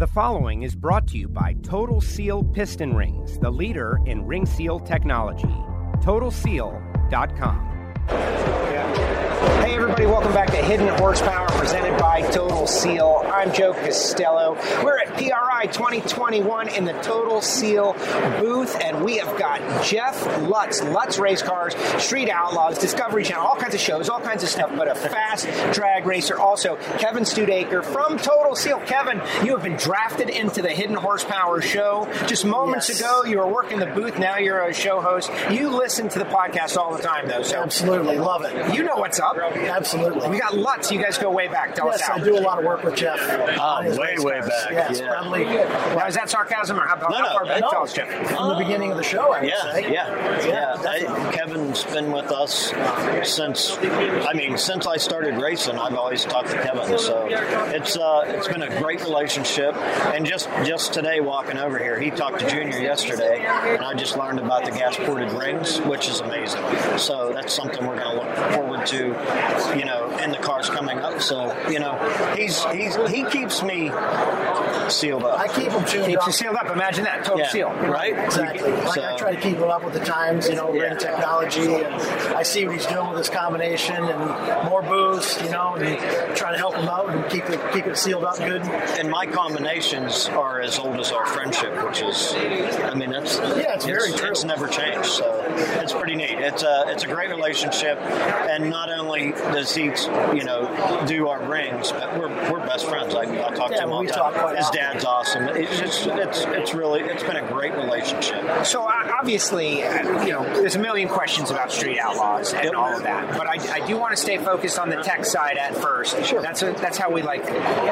The following is brought to you by Total Seal Piston Rings, the leader in ring seal technology. TotalSeal.com. Hey, everybody, welcome back to Hidden Horsepower presented by Total Seal. I'm Joe Costello. We're at PRI 2021 in the Total Seal booth, and we have got Jeff Lutz, Lutz Race Cars, Street Outlaws, Discovery Channel, all kinds of shows, all kinds of stuff, but a fast drag racer. Also, Kevin Studaker from Total Seal. Kevin, you have been drafted into the Hidden Horsepower show. Just moments Yes. ago, you were working the booth, now you're a show host. You listen to the podcast all the time, though, so Absolutely, love it. you know what's up. Absolutely. We got Lutz. You guys go way back. Tell yes, us how. I do a lot of work with Jeff. Oh, on his way, way back, Yes, yeah. probably Now, is that sarcasm or how, how No, no, far back? no. Tell us, Jeff. from the beginning of the show. I would Yeah, say. yeah, yeah. definitely. I, Kevin's been with us since. I mean, since I started racing, I've always talked to Kevin. So it's uh, it's been a great relationship. And just just today, walking over here, he talked to Junior yesterday, and I just learned about the gas ported rings, which is amazing. So that's something we're going to look forward to, you know, in the cars coming up. So you know, he's he's he keeps me sealed up. I keep them tuned Keeps up. you sealed up. Imagine that. Total Yeah, seal. right? Exactly. Like I try to keep him up with the times, you know, Yeah. ring technology, and I see what he's doing with his combination and more boost, you know, and try to help him out and keep it keep it sealed up good. and my combinations are as old as our friendship, which is, I mean, that's Yeah, it's very true. It's never changed, so it's pretty neat. It's a it's a great relationship, and not only does he, you know, do our rings, but we're, we're best friends. I, I talk Yeah, to him all we the time. His often. dad's awesome. It's just it's it's really it's been a great relationship. So uh, obviously, uh, you know, there's a million questions about Street Outlaws and Yep. all of that, but I, I do want to stay focused on the tech side at first. Sure. That's a, that's how we like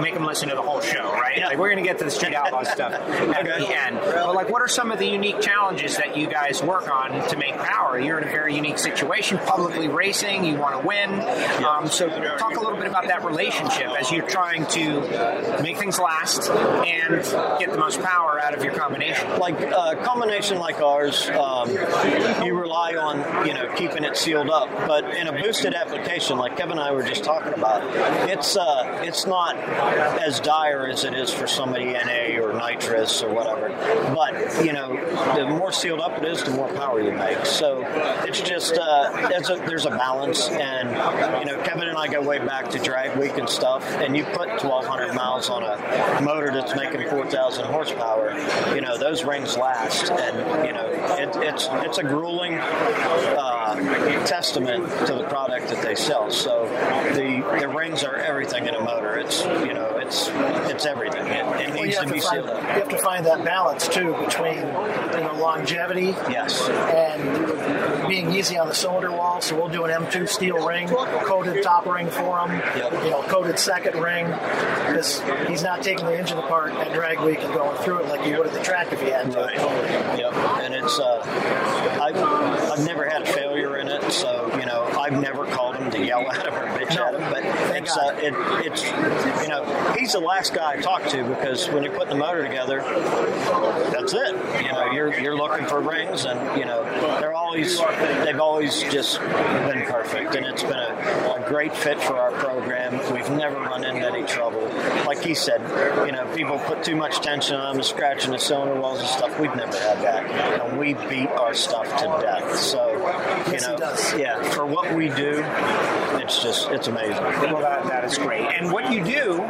make them listen to the whole show, right? Yeah. Like we're going to get to the Street Outlaws stuff at Okay. the end. But like, what are some of the unique challenges that you guys work on to make power? You're in a very unique situation, publicly racing. You want to win. Um, so talk a little bit about that relationship as you're trying to make things last and get the most power out of your combination. like a combination like ours, um, you rely on you know keeping it sealed up. But in a boosted application, like Kevin and I were just talking about, it's uh, it's not as dire as it is for somebody NA or nitrous or whatever. But you know, the more sealed up it is, the more power you make. So it's just uh, a, there's a balance, and you know, Kevin and I go way back to drag week and stuff. And you put 1,200 miles on a motor that's making 4,000 horsepower. You know, those rings last, and you know, it, it's it's a grueling uh, testament to the product that they sell. So the the rings are everything in a motor. It's you know, it's it's everything. It, it you needs have to be to find sealed you have to find that balance too between you know longevity Yes. and being easy on the cylinder wall. So we'll do an M2 steel ring, coated top ring for him, Yep. you know, coated second ring, because he's not taking the engine apart at drag week and going through it like he would at the track if he had to. Right. Yep. And it's uh, I've I've never had a failure in it, so you know I've never called him to yell at him or bitch No. at him. But it's uh, it, it's you know he's the last guy I talk to because when you're putting the motor together, that's it. You know you're you're looking for rings, and you know they're always they've always just been perfect, and it's been a, a great fit for our program. We've never run into any trouble. Like he said, you know people put too much tension on them, scratching the cylinder walls and stuff. We've never had that, and we beat our stuff to death. So you Yes, he does. yeah, for what we do, it's just it's amazing. Well, that, that is great. And what you do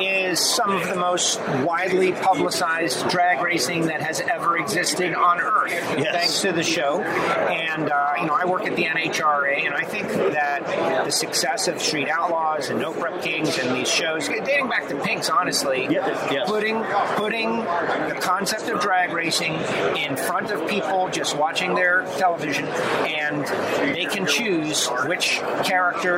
is some of the most widely publicized drag racing that has ever existed on Earth, Yes. thanks to the show. And, uh, you know, I work at the NHRA, and I think that the success of Street Outlaws and No Prep Kings and these shows, dating back to Pinks, honestly, yes. putting, putting the concept of drag racing in front of people just watching their television, and they can choose which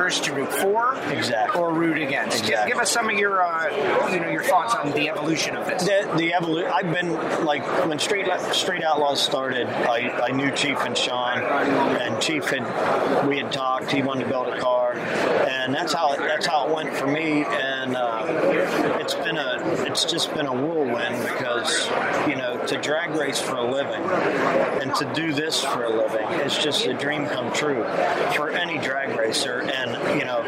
characters to root for Exactly. or root against. Give, Exactly. give us some of your, uh, you know, your thoughts on the evolution of this. The, the evolution. I've been like when Street Street Outlaws started. I, I knew Chief and Shawn, and Chief had we had talked. He wanted to build a car, and that's how it, that's how it went for me. And uh, it's been a it's just been a whirlwind because you know to drag race for a living and to do this for a living it's just a dream come true for any drag racer. And you know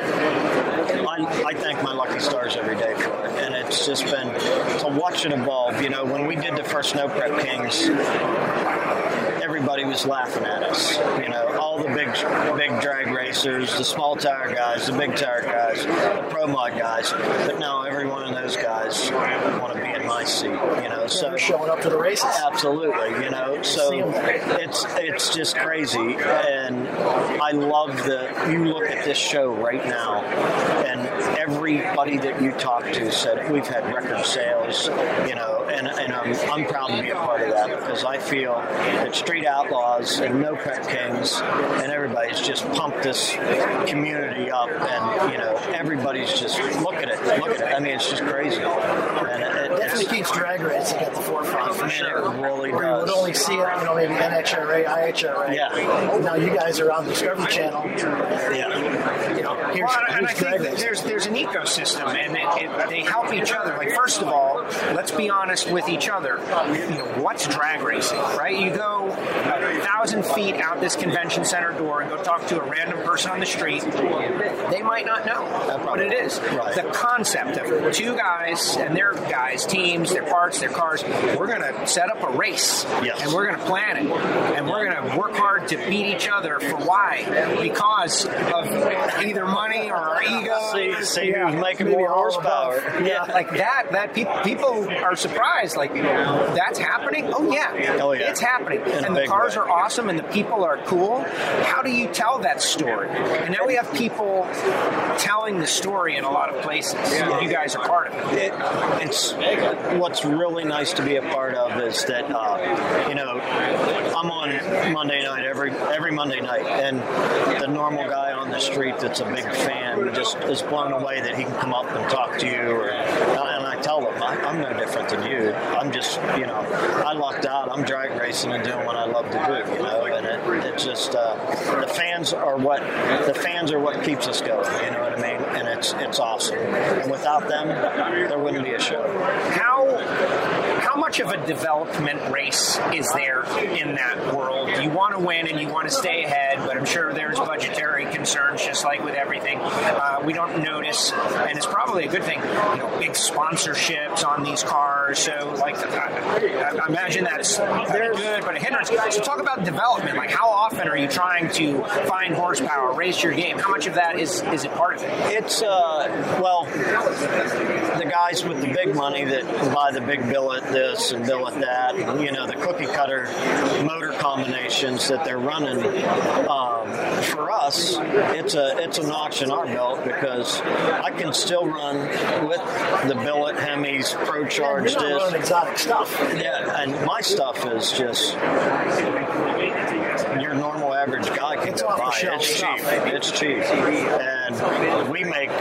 I, I thank my lucky stars every day for it, and it's just been to watch it evolve. You know, when we did the first No Prep Kings, everybody was laughing at us. You know, all the big big drag racers, the small tire guys, the big tire guys, the pro mod guys. But now every one of those guys want to my seat. You know, so showing up to the races. Absolutely, you know. So it's it's just crazy, and I love the. You look at this show right now, and everybody that you talk to said we've had record sales, you know, and and I'm I'm proud to be a part of that because I feel that Street Outlaws and No Prep Kings and everybody's just pumped this community up, and you know everybody's just look at it, look at it. I mean, it's just crazy, and Definitely keeps drag racing at the forefront oh, for Man, it sure. really Where you would only see it, you know, maybe NHRA, IHRA. Yeah. Now you guys are on Discovery Channel. yeah. Know, here's, Well, and I think drag that racing. there's there's an ecosystem, and it, it, they help each other. Like first of all, let's be honest with each other. You know, what's drag racing, right? You go a thousand feet out this convention center door and go talk to a random person on the street. They might not know what it is. Right. The concept of two guys and their guys, teams, their parts, their cars. We're going to set up a race, Yes. and we're going to plan it, and we're going to work hard to beat each other for why? Because of either money or our ego. See, see Yeah. who's making Maybe more horsepower. above. Yeah, like that. That pe- people are surprised. Like that's happening. Oh yeah, Oh, yeah. it's happening. In and the cars way. are awesome, and the people are cool. How do you tell that story? And now we have people telling the story in a lot of places. You guys are part of it. It, it's what's really nice to be a part of is that uh, you know I'm on Monday night every every Monday night, and the normal guy on the street that's a big fan just is blown away that he can come up and talk to you. Or, and I tell them I, I'm no different than you. I'm just you know I lucked out. I'm drag racing and doing what I love to do. You know, and it, it's just uh, the fans are what the fans are what keeps us going. You know what I mean? And it's it's awesome. And without them, there wouldn't be a show. How how much of a development race is there in that world? You want to win and you want to stay ahead, but I'm sure there's budgetary concerns, just like with everything. Uh, we don't notice, and it's probably a good thing. You know, big sponsorships on these cars. So, like, I, I imagine that's very good, but a hindrance. So, talk about development. Like, how often are you trying to find horsepower, race your game? How much of that is is it part of it? It's uh, well, guys with the big money that buy the big billet this and billet that, and, you know, the cookie cutter motor combinations that they're running. Um, for us, it's a it's a notch in our belt because I can still run with the billet Hemis Pro Charge You're disc. exotic stuff. Yeah, and my stuff is just your normal average guy It's off the shelf It's stuff. cheap. It's cheap, and we make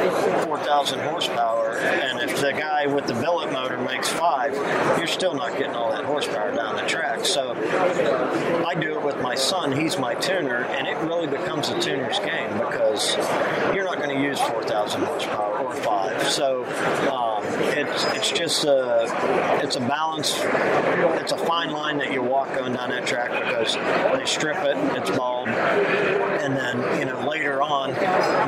four thousand horsepower. And if the guy with the billet motor makes five, you're still not getting all that horsepower down the track. So I do it with my son. He's my tuner, and it really becomes a tuner's game because you're not going to use four thousand horsepower or five. So um, it's it's just a it's a balance. It's a fine line that you walk going down that track because they strip it, it's bald, and then you know later on,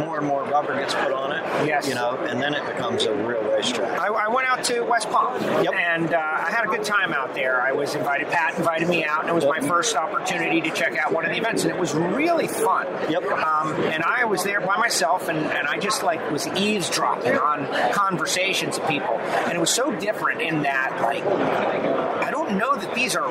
more and more rubber gets put on it. Yes. You know, and then it becomes a real racetrack. I, I went out to West Palm, Yep. and uh, I had a good time out there. I was invited. Pat invited me out, and it was my first opportunity to check out one of the events, and it was really fun. Yep. Um, and I was there by myself, and, and I just like was eavesdropping on conversations of people, and it was so different in that like I don't know that these are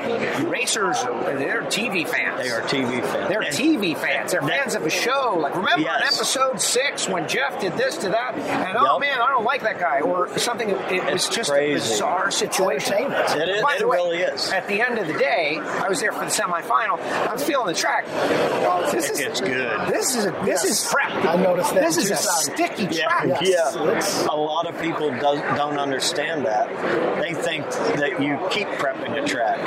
racers or they're TV fans. They are TV fans. They're And- TV fans. They're fans of a show. Like, remember Yes. episode six when Jeff did this to that, and oh man, I don't like that guy, or something. It was It's just crazy. a bizarre situation. It is- By it way, really is. At the end of the day, I was there for the semifinal. I was feeling the track. This is It's good. This is a, this is prep. I noticed that This is a Tucson. sticky track. Yeah, Yes, yeah. it's- A lot of people do, don't understand that. They think that you keep prepping the track.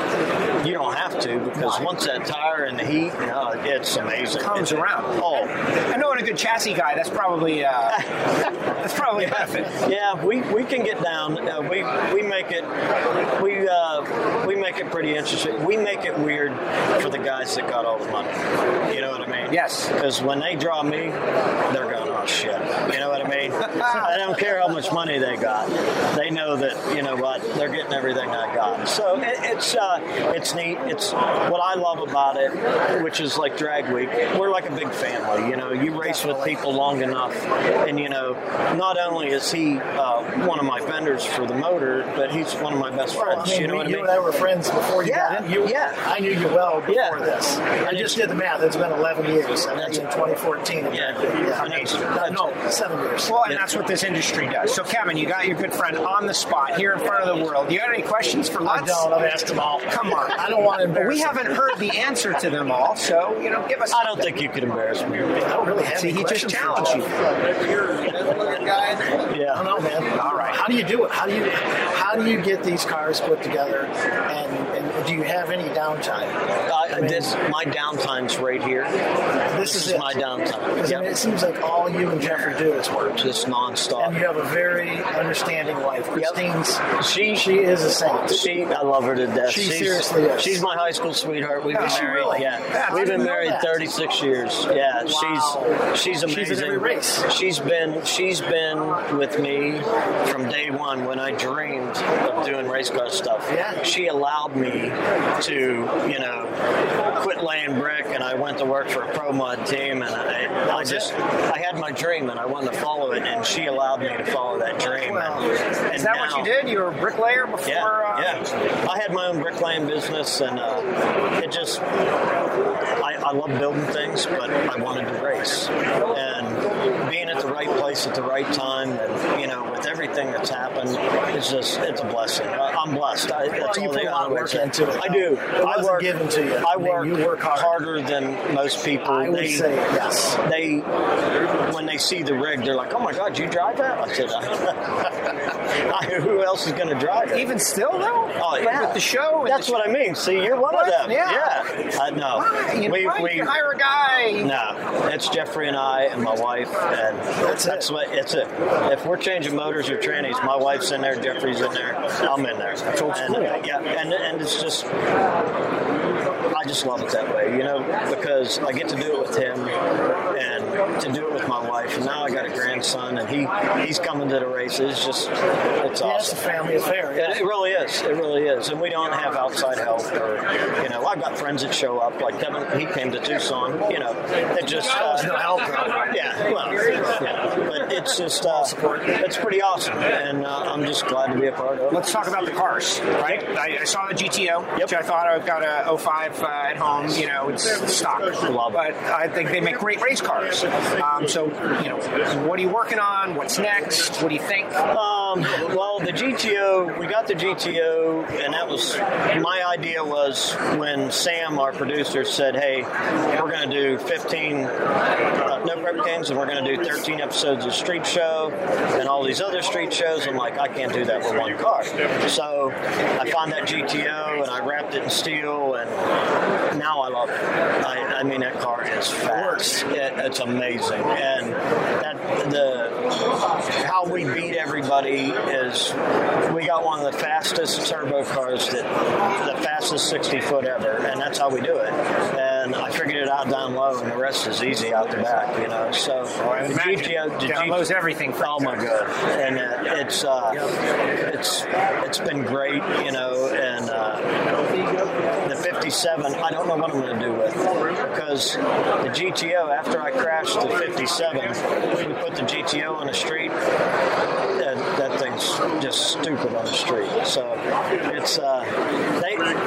You don't have to because once that tire in the heat, no, it's amazing. Comes It- around. Oh, I know a good chassis guy. That's probably uh, that's probably a benefit. Yeah. We, we can get down. Uh, we we make it we uh, we make it pretty interesting. We make it weird for the guys that got all the money. You know what I mean? Yes. Because when they draw me, they're going, oh shit. You know what I I don't care how much money they got. They know that you know what they're getting everything I got. So it, it's uh, it's neat. It's what I love about it, which is like drag week. We're like a big family. You know, you race with people long enough, and you know, not only is he uh, one of my vendors for the motor, but he's one of my best Well, friends. I mean, you know what I mean? you and I were friends before you Yeah, got in. You, yeah. I knew you well before Yeah. this. I just did the math. It's been 11 years. I in 2014. Yeah. yeah. It's- No, seven years. Well, and that's what this industry does. So, Kevin, you got your good friend on the spot here in front of the world. Do you got any questions for I don't. I've asked them all. Come on. I don't want to embarrass We haven't heard the answer to them all, so you know, give us. I don't think you could embarrass me. I don't really have See, any he just questions for challenged you. I Yeah. don't know, man. All right. How do you do it? How do you how do you get these cars put together? And, and do you have any downtime? Uh, this my downtime's right here. This This is is my downtime. Because I mean, it seems like all you and Jeffrey do is work. Just nonstop. And you have a very understanding wife. Christine's She she is a saint. She, I love her to death. She she's, seriously is. She's my high school sweetheart. We've been married. really? Yeah, I we've been married 36 years. Yeah, Wow. she's she's amazing. She's in every race. She's been she's been with me from day one when I dreamed of doing race car stuff. Yeah. she allowed me to you know quit laying brick, and I went to work for a pro mod team, and I I just. I had my dream, and I wanted to follow it, and she allowed me to follow that dream. Well, and, and Is that what you did? You were a bricklayer before? yeah, uh, yeah. I had my own bricklaying business, and uh, it just I, I love building things, but I wanted to race, and being at the right place at the right time, and you know, with everything that's happened, it's just it's a blessing. I, I'm blessed. I, that's you all put the a lot of work is into it, I do. It I wasn't work given to you. I I mean, work, you work hard. harder than most people. I would they, say yes. they when they see the rig, they're like, "Oh my God, you drive that?" I said, I, "Who else is going to drive it?" Even still, though. Oh yeah, with the show. and That's the what I mean. See, you're one What? of them. Yeah. Yeah. No, Why? You, we we hire a guy. no. It's Jeffrey and I and my wife, and That's that's, it. what it's it. If we're changing motors or trannies, my wife's in there, Jeffrey's in there, I'm in there. That's old and, school. Yeah, and and it's just. I just love it that way, you know, because I get to do it with him and to do it with my wife. And now I got a grandson, and he he's coming to the races. It's just, it's Yeah, it's a awesome. family affair. It, it really is. It really is. And we don't have outside help or, you know, I've got friends that show up. Like Kevin, he came to Tucson, you know, it just. Was no uh, help. Yeah, well, yeah. It's just, uh, it's pretty awesome. And uh, I'm just glad to be a part of it. Let's talk about the cars, right? I, I saw the GTO, which I thought I've got a 05 uh, at home. You know, it's stock, but I think they make great race cars. Um, so, you know, what are you working on? What's next? What do you think? Um, well, the GTO, we got the GTO, and that was my idea was when Sam, our producer, said, "Hey, we're going to do 15 uh, No Prep Kings, and we're going to do 13 episodes of Street Show and all these other street shows." I'm like, I can't do that with one car. So I found that GTO, and I wrapped it in steel, and now I love it. I, I mean, that car is fast. It, it's amazing, and that the how we beat is we got one of the fastest turbo cars that the fastest 60 foot ever, and that's how we do it. And I figured it out down low, and the rest is easy out the back, you know. So the. GTO, the Downloads everything for Oh my god! And uh, it's uh, it's it's been great, you know. And uh, the 57, I don't know what I'm going to do with because the GTO. After I crashed the 57, we put the GTO on the street. And just stupid on the street. So it's uh,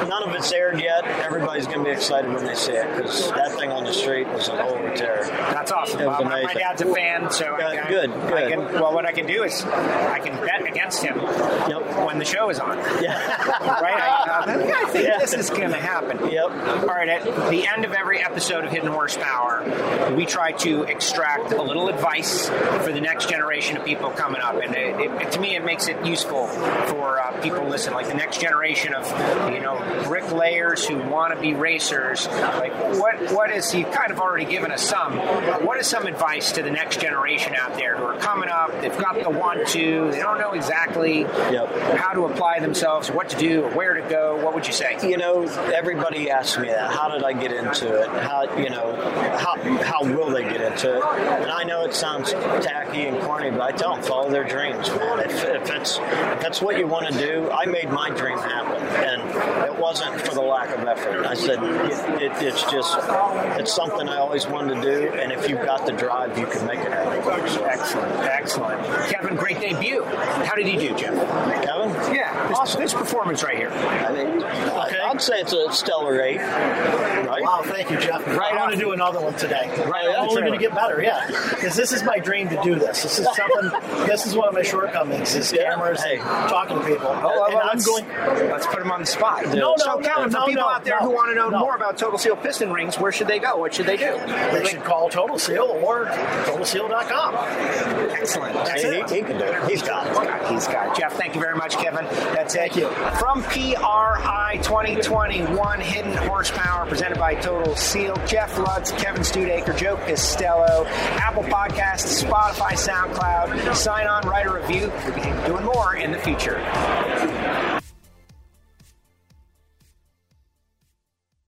none of it's aired yet. Everybody's going to be excited when they see it because that thing on the street was a holy terror. That's awesome. It was Uh, my, dad's a fan, so I, Uh, I- good, I can, well, what I can do is I can bet against him Yep. when the show is on. Yeah. right? I, uh, I think Yeah. this is going to happen. Yep. All right, at the end of every episode of Hidden Horsepower, we try to extract a little advice for the next generation of people coming up. And it, it, to me, it makes it useful for uh, people to listen, like the next generation of you know bricklayers who want to be racers. Like, what what is you kind of already given us some? What is some advice to the next generation out there who are coming up? They've got the want to. they don't know exactly Yep. how to apply themselves, what to do, or where to go. What would you say? you know, everybody asks me that. How did I get into it? How you know, how how will they get into it? And I know it sounds tacky and corny, but I tell them follow their dreams, man. If, if it's if that's what you want to do, I made my dream happen, and it wasn't for the lack of effort. I said it, it, it's just it's something I always wanted to do, and if you've got the drive, you can make it happen. Excellent, excellent. Kevin, great debut. How did he do, Jim? Kevin, Yeah, this, this performance right here. I think Okay. I'd say it's a stellar eight, right? Wow, thank you, Jeff. Right I want to do another one today. Right I'm only going to get better, yeah. Because this is my dream to do this. This is something. this is one of my shortcomings: is Yeah. cameras Hey. and talking to people. Oh, oh and well, I'm let's, going. let's put them on the spot. No, so, no, Kevin, no, for people no, out there no, who want to know no. more about Total Seal piston rings, where should they go? What should they do? They should call Total Seal or TotalSeal.com. Excellent. Hey, Excellent. he, he can do it. He's got it. He's got it. Jeff, thank you very much, Kevin. That's Thank it. you. From PRI 2021 Hidden Horsepower, presented by Total Seal, Jeff Lutz, Kevin Studaker, Joe Costello, Apple Podcasts, Spotify, SoundCloud. Sign on, write a review. We'll be doing more in the future.